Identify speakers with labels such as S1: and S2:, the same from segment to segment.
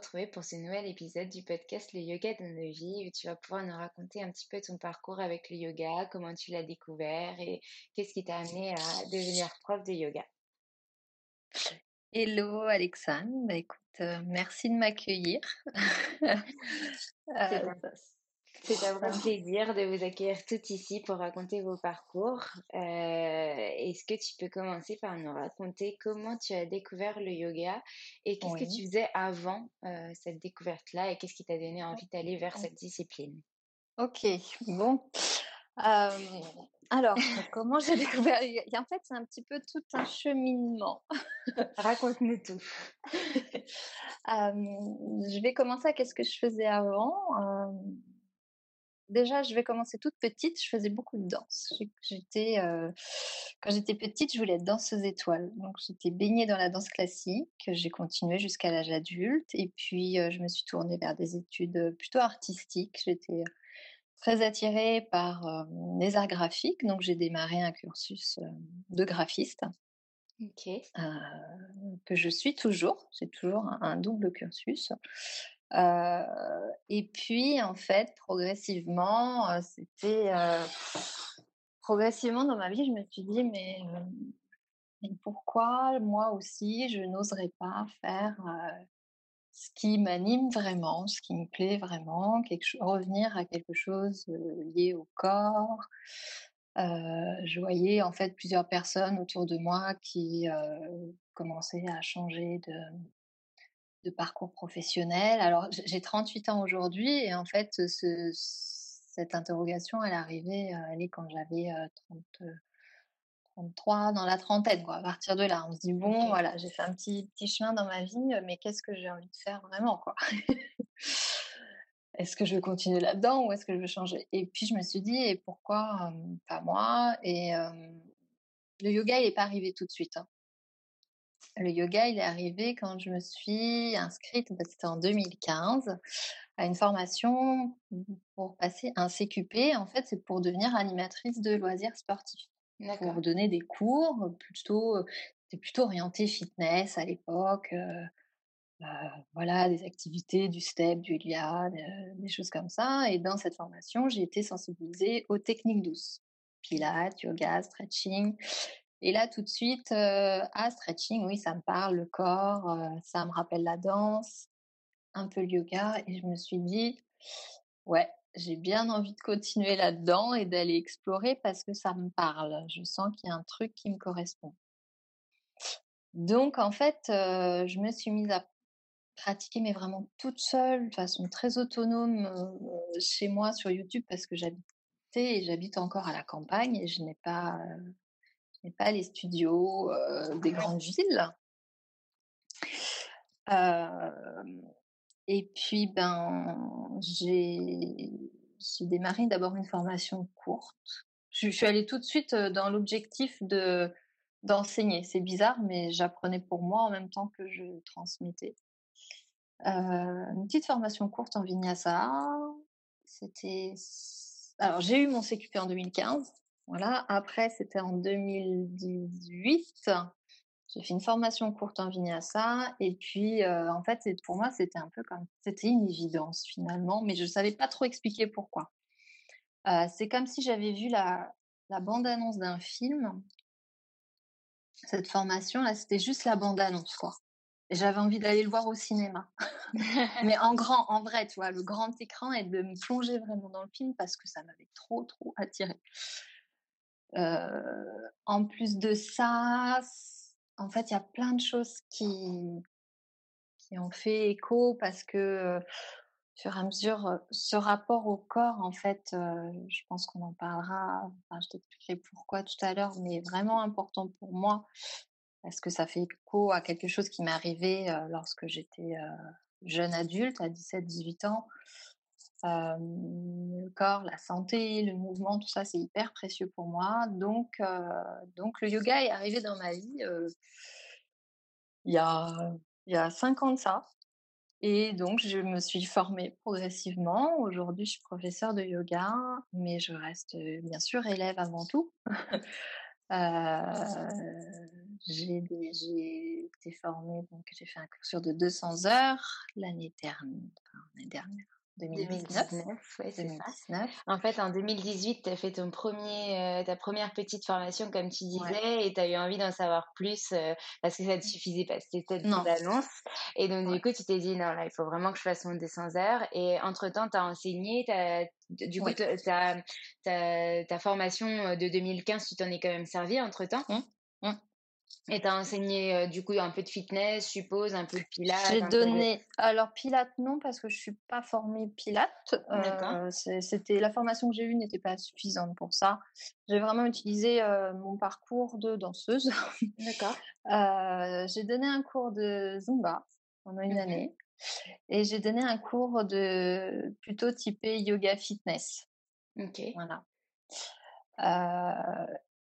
S1: Retrouver pour ce nouvel épisode du podcast Le Yoga dans nos vies où tu vas pouvoir nous raconter un petit peu ton parcours avec le yoga, comment tu l'as découvert et qu'est-ce qui t'a amené à devenir prof de yoga.
S2: Hello Alexandre, bah, écoute, euh, merci de m'accueillir. Euh,
S1: c'est un vrai plaisir de vous accueillir toutes ici pour raconter vos parcours. Euh, est-ce que tu peux commencer par nous raconter comment tu as découvert le yoga et qu'est-ce que tu faisais avant euh, cette découverte-là et qu'est-ce qui t'a donné envie d'aller vers cette discipline?
S2: Ok, bon. Euh, alors, comment j'ai découvert le yoga En fait, c'est un petit peu tout un cheminement.
S1: Raconte-nous tout.
S2: Euh, je vais commencer à qu'est-ce que je faisais avant. Euh, déjà, je vais commencer toute petite. Je faisais beaucoup de danse. J'étais, euh, quand j'étais petite, je voulais être danseuse étoile. Donc, j'étais baignée dans la danse classique. J'ai continué jusqu'à l'âge adulte. Et puis, euh, je me suis tournée vers des études euh, plutôt artistiques. J'étais très attirée par euh, les arts graphiques. Donc, j'ai démarré un cursus de graphiste euh, que je suis toujours. J'ai toujours un, un double cursus. Euh, et puis, en fait, progressivement, euh, c'était euh, progressivement dans ma vie, je me suis dit, mais, mais pourquoi moi aussi, je n'oserais pas faire ce qui m'anime vraiment, ce qui me plaît vraiment, revenir à quelque chose lié au corps. Je voyais en fait plusieurs personnes autour de moi qui commençaient à changer de, de parcours professionnel. Alors, j'ai 38 ans aujourd'hui et en fait, ce- cette interrogation, elle est arrivée, euh, elle est quand j'avais euh, 30, euh, 33, dans la trentaine, quoi. À partir de là, on se dit, bon, voilà, j'ai fait un petit, petit chemin dans ma vie, euh, mais qu'est-ce que j'ai envie de faire vraiment, quoi? Est-ce que je veux continuer là-dedans ou est-ce que je veux changer? Et puis, je me suis dit, et pourquoi euh, pas moi? Et euh, le yoga, il n'est pas arrivé tout de suite. hein. Le yoga, il est arrivé quand je me suis inscrite, c'était en 2015, à une formation pour passer un CQP. En fait, c'est pour devenir animatrice de loisirs sportifs. Pour donner des cours, plutôt, c'était plutôt orienté fitness à l'époque. voilà, des activités, du step, du lia, des choses comme ça. Et dans cette formation, j'ai été sensibilisée aux techniques douces. Pilates, yoga, stretching. Et là, tout de suite, euh, ah, stretching, oui, ça me parle, le corps, euh, ça me rappelle la danse, un peu le yoga. Et je me suis dit, ouais, j'ai bien envie de continuer là-dedans et d'aller explorer parce que ça me parle. Je sens qu'il y a un truc qui me correspond. Donc, en fait, euh, je me suis mise à pratiquer, mais vraiment toute seule, de façon très autonome, chez moi sur YouTube parce que j'habitais et j'habite encore à la campagne et je n'ai pas et pas les studios des grandes villes. et puis, ben, j'ai démarré d'abord une formation courte. Je, suis allée tout de suite dans l'objectif de d'enseigner. C'est bizarre, mais j'apprenais pour moi en même temps que je transmettais. une petite formation courte en vinyasa. C'était. Alors, j'ai eu mon CQP en 2015. Voilà. Après, c'était en 2018. J'ai fait une formation courte en vinyasa et puis euh, en fait, pour moi, c'était un peu comme c'était une évidence finalement, mais je ne savais pas trop expliquer pourquoi. Euh, c'est comme si j'avais vu la, bande-annonce d'un film. Cette formation là, c'était juste la bande-annonce quoi. Et j'avais envie d'aller le voir au cinéma, mais en grand, en vrai, tu vois, le grand écran et de me plonger vraiment dans le film parce que ça m'avait trop trop attiré en plus de ça, en fait, il y a plein de choses qui, ont fait écho parce que, au fur et à mesure, ce rapport au corps, en fait, je pense qu'on en parlera, je t'expliquerai pourquoi tout à l'heure, mais vraiment important pour moi parce que ça fait écho à quelque chose qui m'est arrivé lorsque j'étais jeune adulte, à 17-18 ans le corps, la santé, le mouvement, tout ça, c'est hyper précieux pour moi. Donc, donc le yoga est arrivé dans ma vie il, y a, il y a cinq ans de ça. Et donc, je me suis formée progressivement. Aujourd'hui, je suis professeure de yoga, mais je reste bien sûr élève avant tout. j'ai été formée, donc j'ai fait un cursus de 200 heures l'année dernière 2019.
S1: ouais, ça. En fait, en 2018, tu as fait ton premier, euh, ta première petite formation, comme tu disais, et tu as eu envie d'en savoir plus euh, parce que ça ne te suffisait pas. C'était annonce. Et donc, du coup, tu t'es dit, non, là, il faut vraiment que je fasse mon 200 heures. Et entre-temps, tu as enseigné, du coup, ta, ta, formation euh, de 2015, tu t'en es quand même servi entre-temps. Mmh. Mmh. Et tu as enseigné euh, du coup un peu de fitness, je suppose, un peu de pilates.
S2: J'ai donné. Alors pilates non parce que je suis pas formée pilates. Euh, c'était la formation que j'ai eue n'était pas suffisante pour ça. J'ai vraiment utilisé euh, mon parcours de danseuse.
S1: D'accord.
S2: j'ai donné un cours de zumba pendant une année et j'ai donné un cours de plutôt typé yoga fitness.
S1: Ok.
S2: Voilà.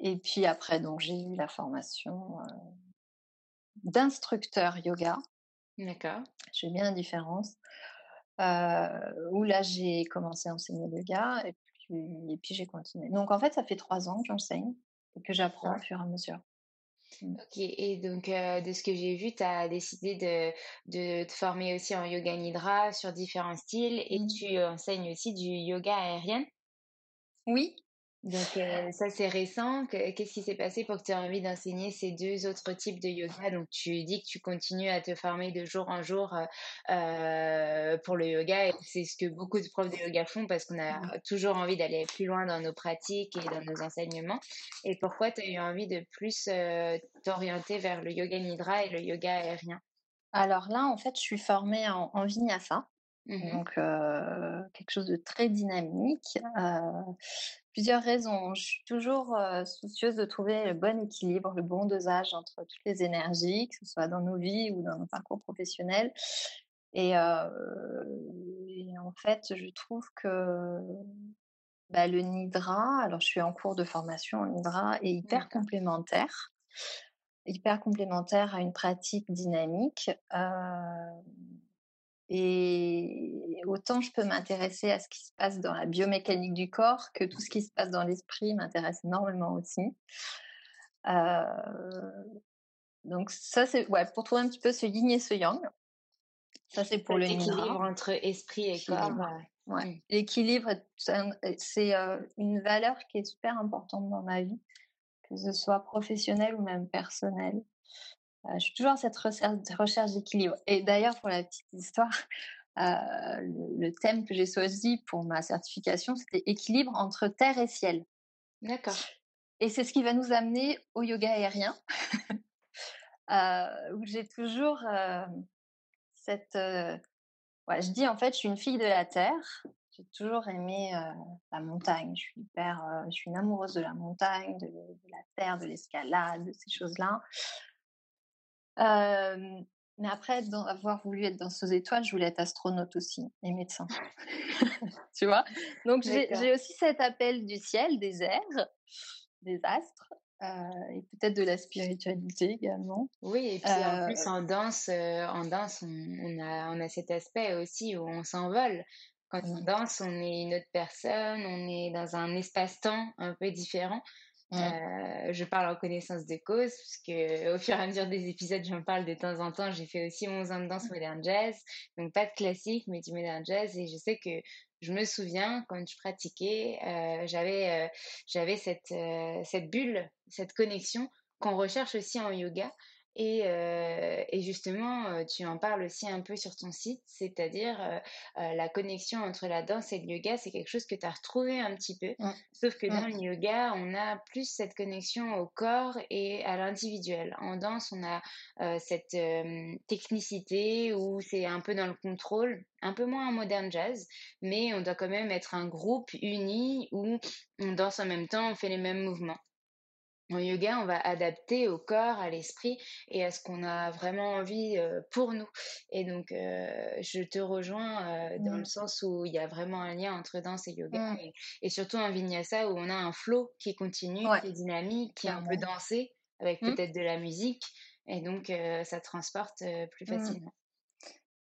S2: Et puis après, donc j'ai eu la formation d'instructeur yoga.
S1: D'accord.
S2: J'ai bien la différence. où là, j'ai commencé à enseigner le yoga et puis, et puis j'ai continué. Donc en fait, ça fait trois ans que j'enseigne et que j'apprends au fur et à mesure.
S1: Mmh. Ok, et donc de ce que j'ai vu, tu as décidé de, de, te former aussi en yoga nidra sur différents styles et mmh. tu enseignes aussi du yoga aérien?
S2: Oui,
S1: donc ça c'est récent. Qu'est-ce qui s'est passé pour que tu aies envie d'enseigner ces deux autres types de yoga? Donc tu dis que tu continues à te former de jour en jour euh, pour le yoga et c'est ce que beaucoup de profs de yoga font parce qu'on a mmh. toujours envie d'aller plus loin dans nos pratiques et dans nos enseignements. Et pourquoi tu as eu envie de plus t'orienter vers le yoga nidra et le yoga aérien?
S2: Alors là en fait je suis formée en, en vinyasa. Mmh Donc, quelque chose de très dynamique. Plusieurs raisons. Je suis toujours soucieuse de trouver le bon équilibre, le bon dosage entre toutes les énergies, que ce soit dans nos vies ou dans nos parcours professionnels. Et, en fait, je trouve que bah, le Nidra, alors je suis en cours de formation en Nidra, est hyper complémentaire hyper complémentaire à une pratique dynamique. Et autant je peux m'intéresser à ce qui se passe dans la biomécanique du corps que tout ce qui se passe dans l'esprit m'intéresse énormément aussi. Euh, donc ça c'est ouais, pour trouver un petit peu ce yin et ce yang. Ça c'est pour le
S1: L'équilibre entre esprit et corps.
S2: Ouais. Mmh. L'équilibre, c'est une valeur qui est super importante dans ma vie, que ce soit professionnelle ou même personnelle. Je suis toujours à cette recherche, d'équilibre. Et d'ailleurs, pour la petite histoire, le, thème que j'ai choisi pour ma certification, c'était équilibre entre terre et ciel.
S1: D'accord.
S2: Et c'est ce qui va nous amener au yoga aérien, où j'ai toujours cette Ouais, je dis en fait, je suis une fille de la terre. J'ai toujours aimé la montagne. Je suis hyper, je suis une amoureuse de la montagne, de, la terre, de l'escalade, de ces choses-là. Mais après, avoir voulu être dans ces étoiles, je voulais être astronaute aussi et médecin. tu vois? Donc j'ai aussi cet appel du ciel, des airs, des astres. Euh, et peut-être de la spiritualité également.
S1: Oui, et puis en plus euh, en danse, euh, en danse, on, a, on a cet aspect aussi où on s'envole. Quand on danse, on est une autre personne, on est dans un espace-temps un peu différent. Je parle en connaissance de cause, puisque au fur et à mesure des épisodes, j'en parle de temps en temps. J'ai fait aussi 11 ans de danse moderne jazz, donc pas de classique, mais du moderne jazz. Et je sais que je me souviens quand je pratiquais, euh, j'avais euh, j'avais cette euh, cette bulle, cette connexion qu'on recherche aussi en yoga et, euh, et, justement, euh, tu en parles aussi un peu sur ton site, c'est-à-dire euh, la connexion entre la danse et le yoga, c'est quelque chose que tu as retrouvé un petit peu. Sauf que dans le yoga, on a plus cette connexion au corps et à l'individuel. En danse, on a cette technicité où c'est un peu dans le contrôle, un peu moins en moderne jazz, mais on doit quand même être un groupe uni où on danse en même temps, on fait les mêmes mouvements. En yoga, on va adapter au corps, à l'esprit et à ce qu'on a vraiment envie pour nous. Et donc, je te rejoins dans le mmh. sens où il y a vraiment un lien entre danse et yoga mmh. et, surtout un vinyasa où on a un flow qui continue, qui est dynamique, qui est un peu dansé avec mmh. peut-être de la musique et donc ça transporte plus facilement.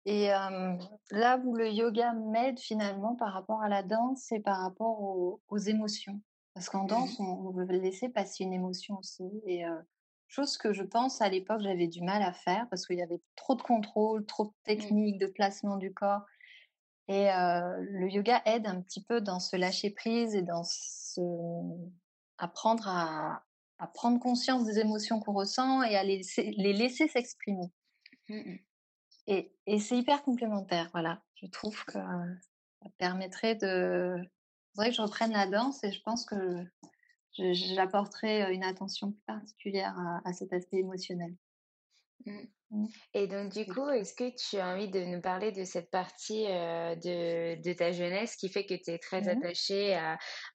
S2: Et là où le yoga m'aide finalement par rapport à la danse, c'est par rapport aux émotions. Parce qu'en mmh danse, on, veut laisser passer une émotion aussi. Et chose que je pense à l'époque, j'avais du mal à faire parce qu'il y avait trop de contrôle, trop de mmh. techniques, de placement du corps. Et le yoga aide un petit peu dans ce lâcher prise et dans ce apprendre à, à prendre conscience des émotions qu'on ressent et à les laisser, les laisser s'exprimer. Mmh et, et c'est hyper complémentaire, voilà. Je trouve que ça permettrait de, faudrait que je reprenne la danse et je pense que j'apporterai une attention plus particulière à, cet aspect émotionnel.
S1: Mmh. Mmh. Et donc, du coup, est-ce que tu as envie de nous parler de cette partie de, de, ta jeunesse qui fait que tu es très mmh. attachée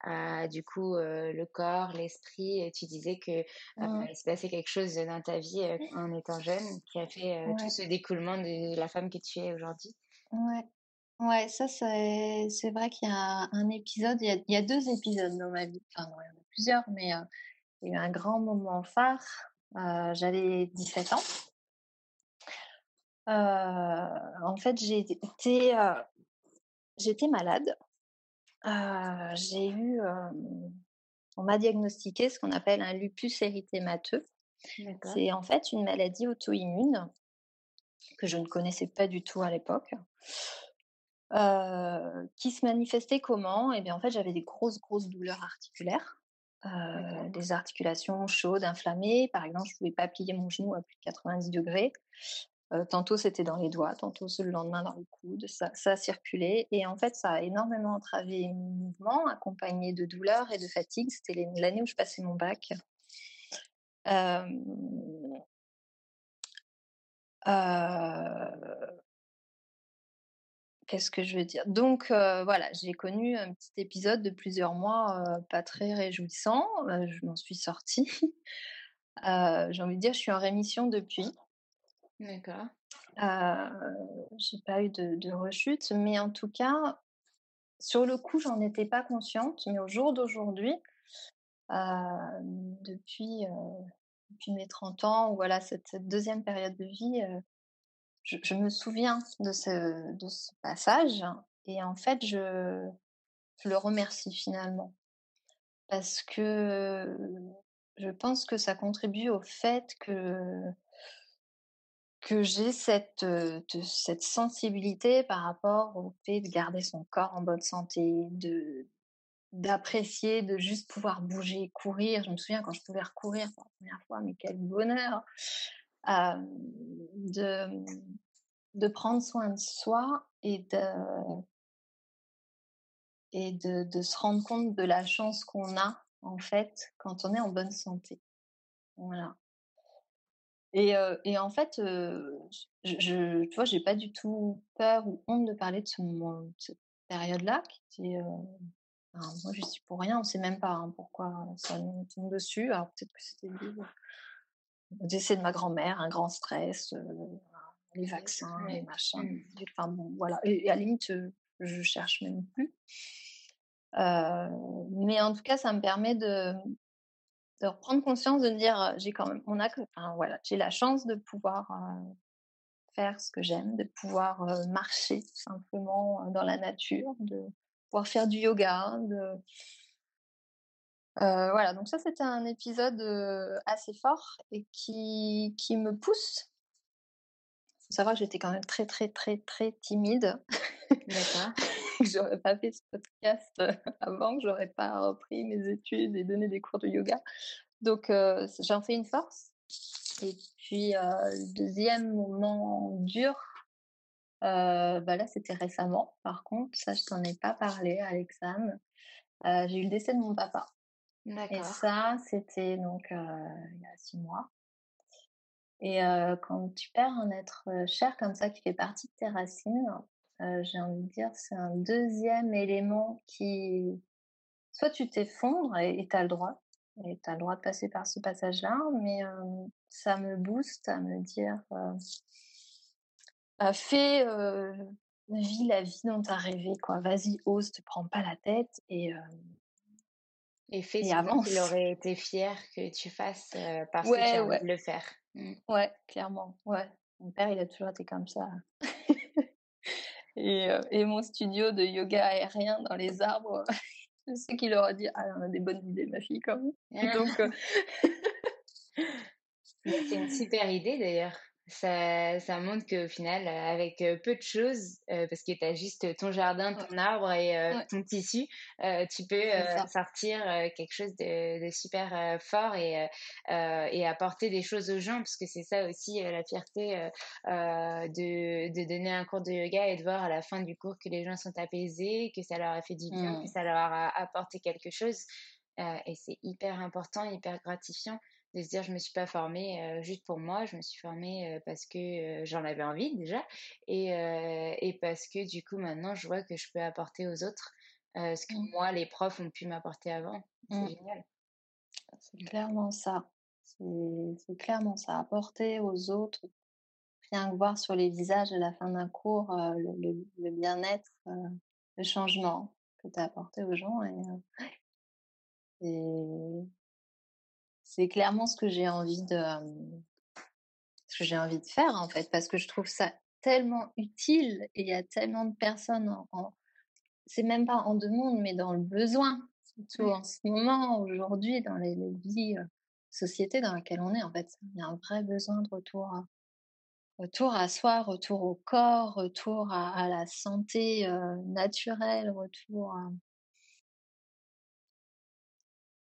S1: à, du coup, le corps, l'esprit Tu disais que il s'est passé quelque chose dans ta vie en étant jeune qui a fait tout ce découlement de la femme que tu es aujourd'hui?
S2: Ouais. Ouais, ça, c'est c'est vrai qu'il y a un épisode, il y a, il y a deux épisodes dans ma vie. Enfin, non, il y en a plusieurs, mais il y a eu un grand moment phare. j'avais 17 ans. en fait, j'ai été, j'étais malade. j'ai eu, on m'a diagnostiqué ce qu'on appelle un lupus érythémateux. C'est en fait une maladie auto-immune que je ne connaissais pas du tout à l'époque qui se manifestait comment? Eh bien, en fait, j'avais des grosses, grosses douleurs articulaires, des articulations chaudes, inflammées. Par exemple, je ne pouvais pas plier mon genou à plus de 90 degrés. tantôt, c'était dans les doigts, tantôt, le lendemain, dans le coude. Ça, ça a circulé. Et en fait, ça a énormément entravé mon mouvement, accompagné de douleurs et de fatigue. C'était l'année où je passais mon bac. Euh, Qu'est-ce que je veux dire? Donc voilà, j'ai connu un petit épisode de plusieurs mois pas très réjouissant. je m'en suis sortie. j'ai envie de dire, je suis en rémission depuis.
S1: D'accord.
S2: j'ai pas eu de, de, rechute, mais en tout cas, sur le coup, j'en étais pas consciente. Mais au jour d'aujourd'hui, depuis, depuis mes 30 ans, ou voilà, cette, cette deuxième période de vie, je, me souviens de ce, passage et en fait, je, je le remercie finalement. Parce que je pense que ça contribue au fait que que j'ai cette, cette sensibilité par rapport au fait de garder son corps en bonne santé, de d'apprécier, de juste pouvoir bouger, courir. Je me souviens quand je pouvais recourir pour la première fois, mais quel bonheur de, de prendre soin de soi et de, et de, de se rendre compte de la chance qu'on a en fait quand on est en bonne santé. Voilà. Et, et en fait, je, tu vois, j'ai pas du tout peur ou honte de parler de, ce moment, de cette période-là moi, je suis pour rien, on sait même pas hein, pourquoi ça nous tombe dessus. Alors peut-être que c'était le décès de ma grand-mère, un grand stress, les vaccins, les machins. Mmh. Enfin bon, voilà. Et, à la limite, je cherche même plus. mais en tout cas, ça me permet de, de reprendre conscience, de me dire, j'ai quand même, on a, enfin voilà, j'ai la chance de pouvoir faire ce que j'aime, de pouvoir marcher simplement dans la nature, de pouvoir faire du yoga. De... Euh, voilà, donc ça c'était un épisode euh, assez fort et qui, qui me pousse. Il faut savoir que j'étais quand même très très très très timide. D'accord. j'aurais pas fait ce podcast euh, avant, que j'aurais pas repris mes études et donné des cours de yoga. Donc j'en fais une force. Et puis le deuxième moment dur, euh, bah là, c'était récemment. Par contre, ça, je t'en ai pas parlé, Alexandre. Euh, j'ai eu le décès de mon papa. Et ça, c'était donc euh, il y a six mois. Et euh, quand tu perds un être cher comme ça qui fait partie de tes racines, j'ai envie de dire, c'est un deuxième élément qui, soit tu t'effondres et tu as le droit, et tu as le droit de passer par ce passage-là, mais ça me booste à me dire fais, vis la vie dont tu as rêvé, quoi. Vas-y, ose, te prends pas la tête et
S1: et fais ce qu'il aurait été fier que tu fasses parce que tu as envie de le faire.
S2: Mmh. Ouais, clairement. Ouais. Mon père, il a toujours été comme ça. et, et, mon studio de yoga aérien dans les arbres, je sais qu'il aurait dit Ah, on a des bonnes idées, ma fille, quand même. Donc.
S1: C'est une super idée d'ailleurs ça, ça montre qu'au final, avec peu de choses, parce que tu as juste ton jardin, ton arbre et ton tissu, tu peux sortir quelque chose de, de super fort et, et apporter des choses aux gens, parce que c'est ça aussi la fierté de, de donner un cours de yoga et de voir à la fin du cours que les gens sont apaisés, que ça leur a fait du bien, que mmh. ça leur a apporté quelque chose. et c'est hyper important, hyper gratifiant de se dire je me suis pas formée juste pour moi, je me suis formée parce que j'en avais envie déjà et, et, parce que du coup maintenant je vois que je peux apporter aux autres ce que mmh. moi les profs ont pu m'apporter avant. C'est mmh. génial.
S2: C'est clairement ça. C'est clairement ça. Apporter aux autres, rien que voir sur les visages à la fin d'un cours le, le, bien-être, le changement que tu as apporté aux gens. Et, et c'est clairement ce que j'ai envie de ce que j'ai envie de faire en fait parce que je trouve ça tellement utile et il y a tellement de personnes en, c'est même pas en demande mais dans le besoin surtout en ce moment aujourd'hui dans les, vies sociétés dans laquelle on est en fait il y a un vrai besoin de retour à, retour à soi retour au corps retour à, la santé naturelle retour à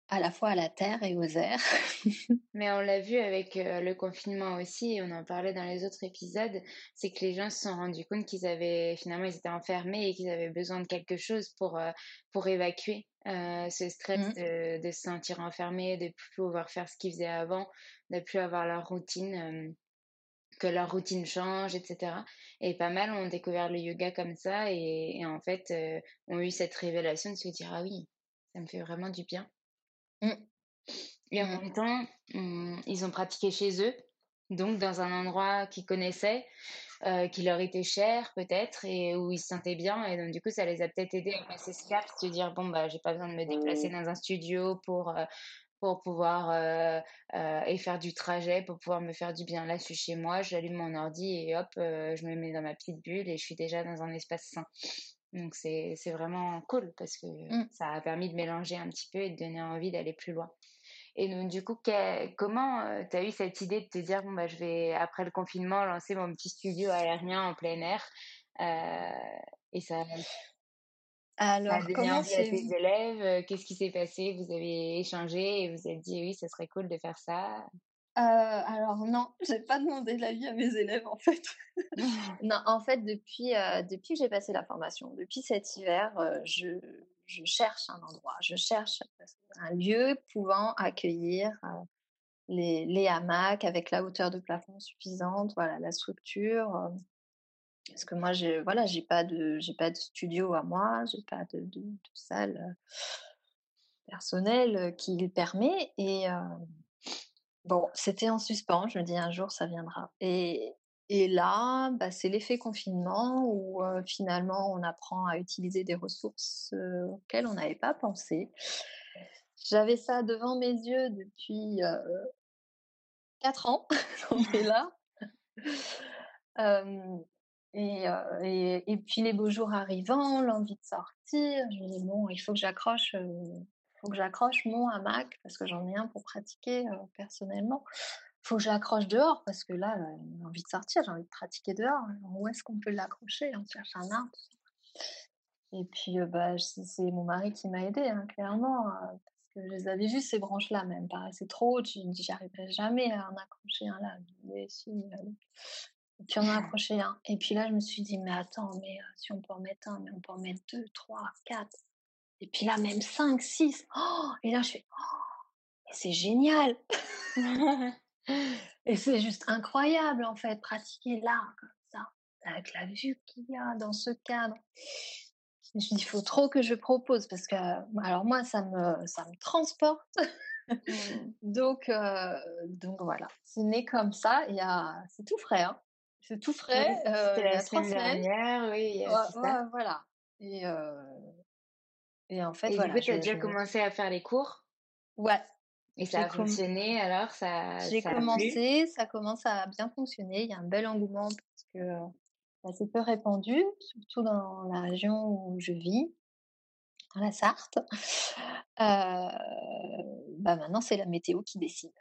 S2: à la fois à la terre et aux airs.
S1: Mais on l'a vu avec euh, le confinement aussi, et on en parlait dans les autres épisodes, c'est que les gens se sont rendus compte qu'ils avaient finalement ils étaient enfermés et qu'ils avaient besoin de quelque chose pour euh, pour évacuer euh, ce stress mmh. de, de, se sentir enfermé, de plus pouvoir faire ce qu'ils faisaient avant, de plus avoir leur routine. que leur routine change, etc. Et pas mal ont découvert le yoga comme ça et, et en fait ont eu cette révélation de se dire ah oui, ça me fait vraiment du bien. Mmh. Et en mmh. même temps, mmh, ils ont pratiqué chez eux, donc dans un endroit qu'ils connaissaient, euh, qui leur était cher peut-être, et où ils se sentaient bien. Et donc du coup, ça les a peut-être aidés à passer ce cap, se dire bon bah j'ai pas besoin de me déplacer dans un studio pour euh, pour pouvoir euh, et faire du trajet, pour pouvoir me faire du bien. Là, je suis chez moi, j'allume mon ordi et hop, je me mets dans ma petite bulle et je suis déjà dans un espace sain. Donc c'est vraiment cool parce que ça a permis de mélanger un petit peu et de donner envie d'aller plus loin. Et donc, du coup, comment tu as eu cette idée de te dire, bon, bah, je vais, après le confinement, lancer mon petit studio aérien en plein air Et ça,
S2: alors, comment
S1: c'est tes élèves Qu'est-ce qui s'est passé? Vous avez échangé et vous avez dit oui, ça serait cool de faire ça?
S2: Euh, alors non, j'ai pas demandé l'avis à mes élèves en fait. non, en fait depuis euh, depuis que j'ai passé la formation, depuis cet hiver, euh, je, je, cherche un endroit, je cherche un lieu pouvant accueillir les, les hamacs avec la hauteur de plafond suffisante, voilà la structure. parce que moi j'ai voilà j'ai pas de j'ai pas de studio à moi, j'ai pas de, de, de salle personnelle qui le permet et Bon, c'était en suspens. Je me dis un jour ça viendra. Et, et là, bah, c'est l'effet confinement où finalement on apprend à utiliser des ressources auxquelles on n'avait pas pensé. J'avais ça devant mes yeux depuis quatre ans. on est là. et, et, et, puis les beaux jours arrivant, l'envie de sortir, je me dis bon, il faut que j'accroche faut que j'accroche mon hamac parce que j'en ai un pour pratiquer euh, personnellement. Faut que j'accroche dehors parce que là, j'ai envie de sortir, j'ai envie de pratiquer dehors. où est-ce qu'on peut l'accrocher On cherche un arbre. Et puis, euh, bah, c'est mon mari qui m'a aidé, hein, clairement, euh, parce que je les avais vues, ces branches-là, même paraissaient trop hautes. Je me dis, j'arriverai jamais à en accrocher un là. Et puis, on a accroché un. Et puis là, je me suis dit, mais attends, mais si on peut en mettre un, mais on peut en mettre deux, trois, quatre. Et puis là, même 5, 6. et là, je fais, oh, c'est génial. et c'est juste incroyable, en fait, pratiquer là, comme ça, avec la vue qu'il y a dans ce cadre. Je me suis dit, il faut trop que je propose parce que, alors moi, ça me, ça me transporte. Mmh. donc, euh, donc voilà, c'est né comme ça. Il y a, c'est tout frais, hein. C'est tout frais.
S1: Euh, C'était la semaine dernière, oui.
S2: voilà. Et, euh, et en fait,
S1: et
S2: voilà.
S1: du coup, tu as déjà commencé à faire les cours?
S2: Ouais.
S1: Et ça a fonctionné alors? Ça
S2: J'ai commencé, ça commence à bien fonctionner. Il y a un bel engouement parce que c'est assez peu répandu, surtout dans la région où je vis, dans la Sarthe. Euh, bah maintenant, c'est la météo qui décide.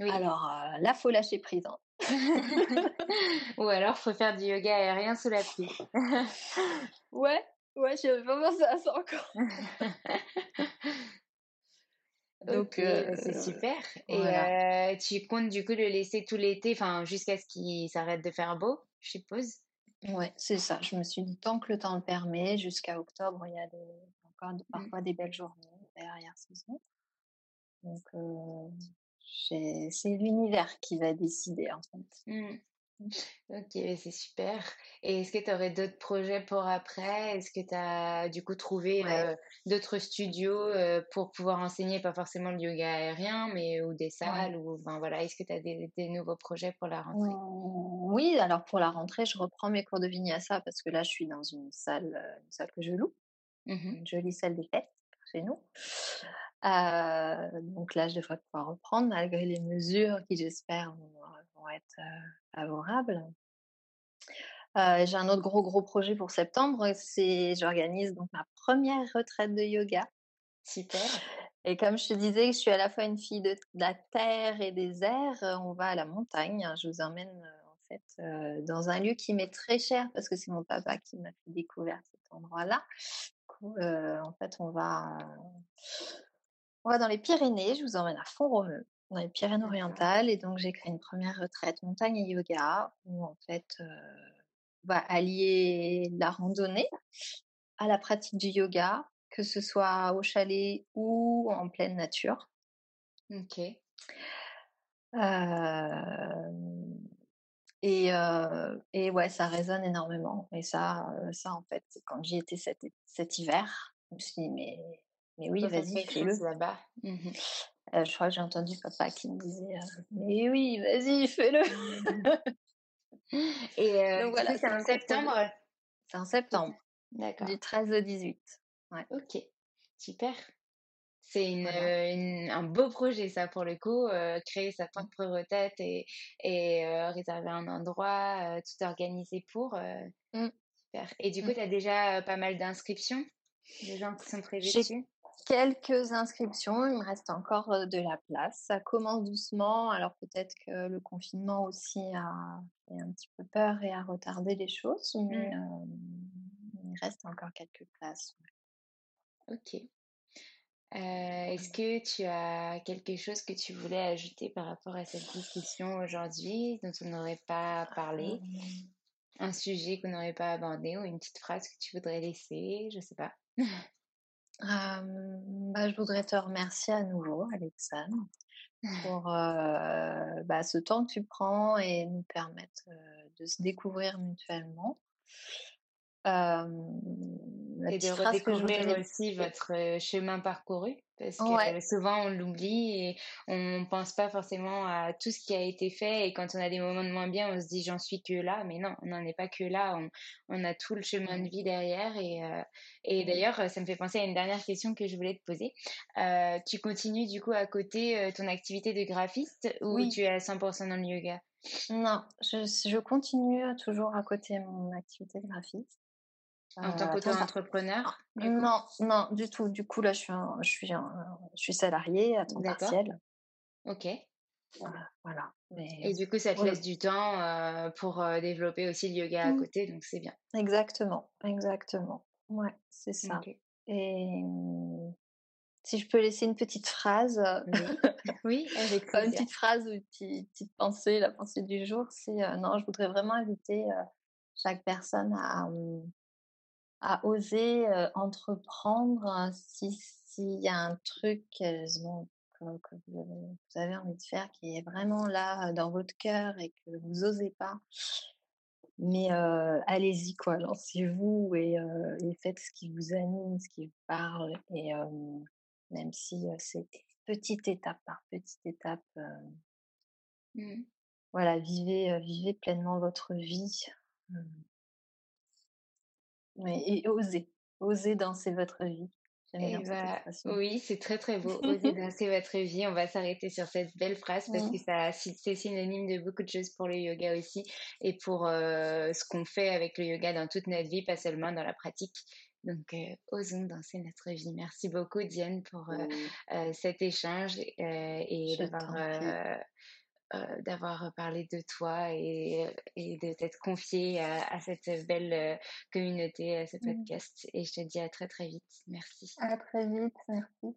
S2: Oui. Alors euh, là, faut lâcher prise. Hein.
S1: Ou alors, faut faire du yoga aérien sous la pluie.
S2: ouais, Ouais, j'avais pas pensé à ça encore.
S1: Donc, euh, c'est super. Et euh, tu comptes du coup le laisser tout l'été, enfin jusqu'à ce qu'il s'arrête de faire beau, je suppose?
S2: Ouais, c'est ça. Je me suis dit tant que le temps le permet, jusqu'à octobre, il y a encore mmh. parfois des belles journées derrière saison. Donc, euh, c'est l'univers qui va décider en fait.
S1: Mmh. Ok, c'est super. Et est-ce que tu aurais d'autres projets pour après? Est-ce que tu as du coup trouvé d'autres studios pour pouvoir enseigner, pas forcément le yoga aérien, mais ou des salles ou voilà, est-ce que tu as des, nouveaux projets pour la rentrée?
S2: Oui, alors pour la rentrée, je reprends mes cours de vinyasa parce que là, je suis dans une salle, une salle que je loue, mmh une jolie salle des fêtes chez nous. donc là, je devrais pouvoir reprendre malgré les mesures qui, j'espère, vont, être favorables. j'ai un autre gros gros projet pour septembre, c'est j'organise donc ma première retraite de yoga.
S1: Super.
S2: Et comme je te disais, je suis à la fois une fille de, la terre et des airs. On va à la montagne. Hein. Je vous emmène en fait dans un lieu qui m'est très cher parce que c'est mon papa qui m'a fait découvrir cet endroit-là. en fait, on va on va dans les Pyrénées, je vous emmène à Font-Romeu, dans les Pyrénées-Orientales, et donc j'ai créé une première retraite montagne et yoga, où en fait, euh, on va allier la randonnée à la pratique du yoga, que ce soit au chalet ou en pleine nature.
S1: Ok.
S2: Euh, et, euh, et ouais, ça résonne énormément. Et ça, ça en fait, quand j'y étais cet, cet hiver, je me suis dit, mais mais oui, vas-y, fais-le.
S1: là-bas. Mmh
S2: euh, je crois que j'ai entendu papa qui me disait euh, Mais oui, vas-y, fais-le.
S1: Et euh, Donc voilà, c'est en septembre
S2: C'est en septembre.
S1: D'accord.
S2: Du 13 au 18. Ouais.
S1: Ok, super. C'est une, un beau projet, ça, pour le coup. créer sa propre retraite et, et réserver un endroit, tout organisé pour. Mmh. Super. Et du coup, mmh. tu as déjà pas mal d'inscriptions Des gens qui sont prévus dessus?
S2: Quelques inscriptions. Il me reste encore de la place. Ça commence doucement. Alors peut-être que le confinement aussi a fait un petit peu peur et a retardé les choses, mais
S1: Mmh.
S2: il reste encore quelques places.
S1: Ok. est-ce que tu as quelque chose que tu voulais ajouter par rapport à cette discussion aujourd'hui dont on n'aurait pas parlé? Un sujet qu'on n'aurait pas abordé ou une petite phrase que tu voudrais laisser? Je sais pas.
S2: bah, je voudrais te remercier à nouveau, Alexandre, pour bah, ce temps que tu prends et nous permettre de se découvrir mutuellement.
S1: Et de redécouvrir aussi votre chemin parcouru, parce que souvent on l'oublie et on pense pas forcément à tout ce qui a été fait. Et quand on a des moments de moins bien, on se dit j'en suis que là, mais non, on n'en est pas que là. On, on, a tout le chemin de vie derrière. Et, et d'ailleurs, ça me fait penser à une dernière question que je voulais te poser. Euh, tu continues du coup à côté ton activité de graphiste ou
S2: Oui.
S1: tu es à 100% dans le yoga?
S2: Non, je, je continue toujours à côté mon activité de graphiste.
S1: En tant
S2: Euh,
S1: qu'auto-entrepreneur
S2: Non, non, du tout. Du coup, là, je suis, en- je suis, je suis salariée à temps partiel.
S1: Ok.
S2: Voilà. voilà. Mais
S1: Et du coup, ça te laisse du temps euh, pour euh, développer aussi le yoga à
S2: Mm.
S1: côté, donc c'est bien.
S2: exactement, exactement. Ouais, c'est ça. Et si je peux laisser une petite phrase, euh,
S1: Oui, avec
S2: une petite phrase ou une petite, petite pensée, la pensée du jour, c'est euh, non, je voudrais vraiment inviter chaque personne à, hum, à oser euh, entreprendre si s'il y a un truc ont- que, que vous avez envie de faire qui est vraiment là euh, dans votre cœur et que vous osez pas. Mais euh, allez-y, quoi, lancez-vous et, euh, et faites ce qui vous anime, ce qui vous parle. Et même si c'est petite étape par petite étape, euh,
S1: Mm.
S2: voilà, vivez, vivez pleinement votre vie. Ouais, et osez, osez danser votre vie.
S1: Eh bah, oui, c'est très très beau. Osez danser votre vie. On va s'arrêter sur cette belle phrase parce que ça, c'est synonyme de beaucoup de choses pour le yoga aussi et pour euh, ce qu'on fait avec le yoga dans toute notre vie, pas seulement dans la pratique. Donc, euh, osons danser notre vie. Merci beaucoup, Diane, pour euh, cet échange et d'avoir. Euh, euh, d'avoir parlé de toi et, et de t'être confié à, à cette belle euh, communauté, à ce
S2: Mm.
S1: podcast. Et je te dis à très très vite. Merci.
S2: À très vite, merci.